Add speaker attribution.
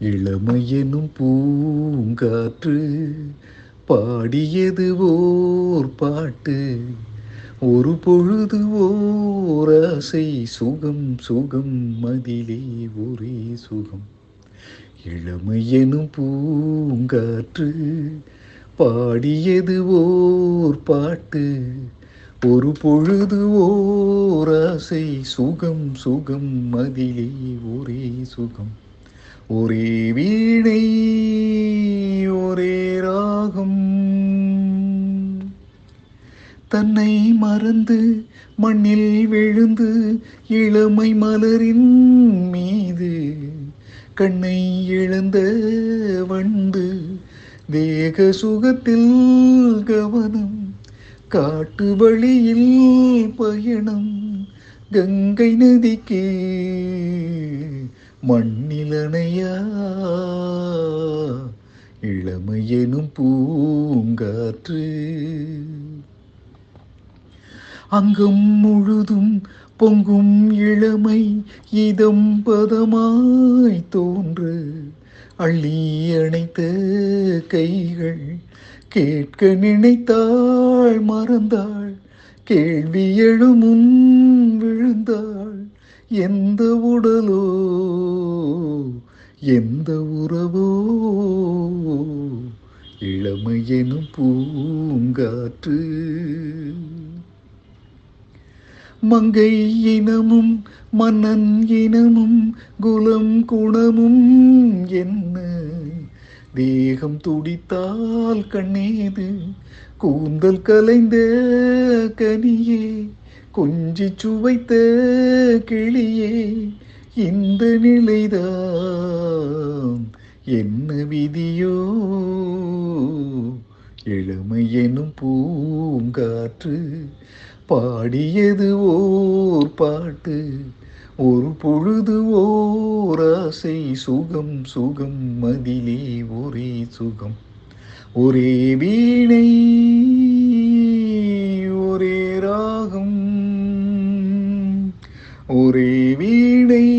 Speaker 1: இளமையெனும் பூங்காற்று பாடியது ஓர் பாட்டு. ஒரு பொழுது ஓர் ஆசை சுகம் சுகம் மதிலே ஒரே சுகம். இளமையெனும் பூங்காற்று பாடியது ஓர் பாட்டு. ஒரு பொழுது ஓர் ஆசை சுகம் சுகம் மதிலே ஒரே சுகம். ஒரே வீணை ஒரே ராகம். தன்னை மறந்து மண்ணில் விழுந்து இளமை மலரின் மீது கண்ணை இழந்த வண்டு தேக சுகத்தில் கவனம் காட்டு வழியில் பயணம். கங்கை நதிக்கே மண்ணிலனையா இளமையெனும் பூங்காற்று. அங்கும் முழுதும் பொங்கும் இளமை இதம் பதமாய் தோன்று அள்ளி அணைத்த கைகள் கேட்க நினைத்தாள் மறந்தாள் கேள்வி எழுமுன் விழுந்தாள். எந்த உடலோ எந்த உறவோ இளமையெனும் பூங்காற்று. மங்கை இனமும் மன்னன் இனமும் குலம் குணமும் என்ன? தேகம் துடித்தால் கண்ணேது கூந்தல் கலைந்த கனியே கொஞ்சி சுவைத்த கிளியே இந்த நிலைதான் என்ன விதியோ? இளமை எனும் பூங்காற்று பாடியது ஓர் பாட்டு ஒரு பொழுது ஓராசை சுகம் சுகம் மதிலே ஒரே சுகம். ஒரே வீணை ஒரே ராகம். ஒரே வீணை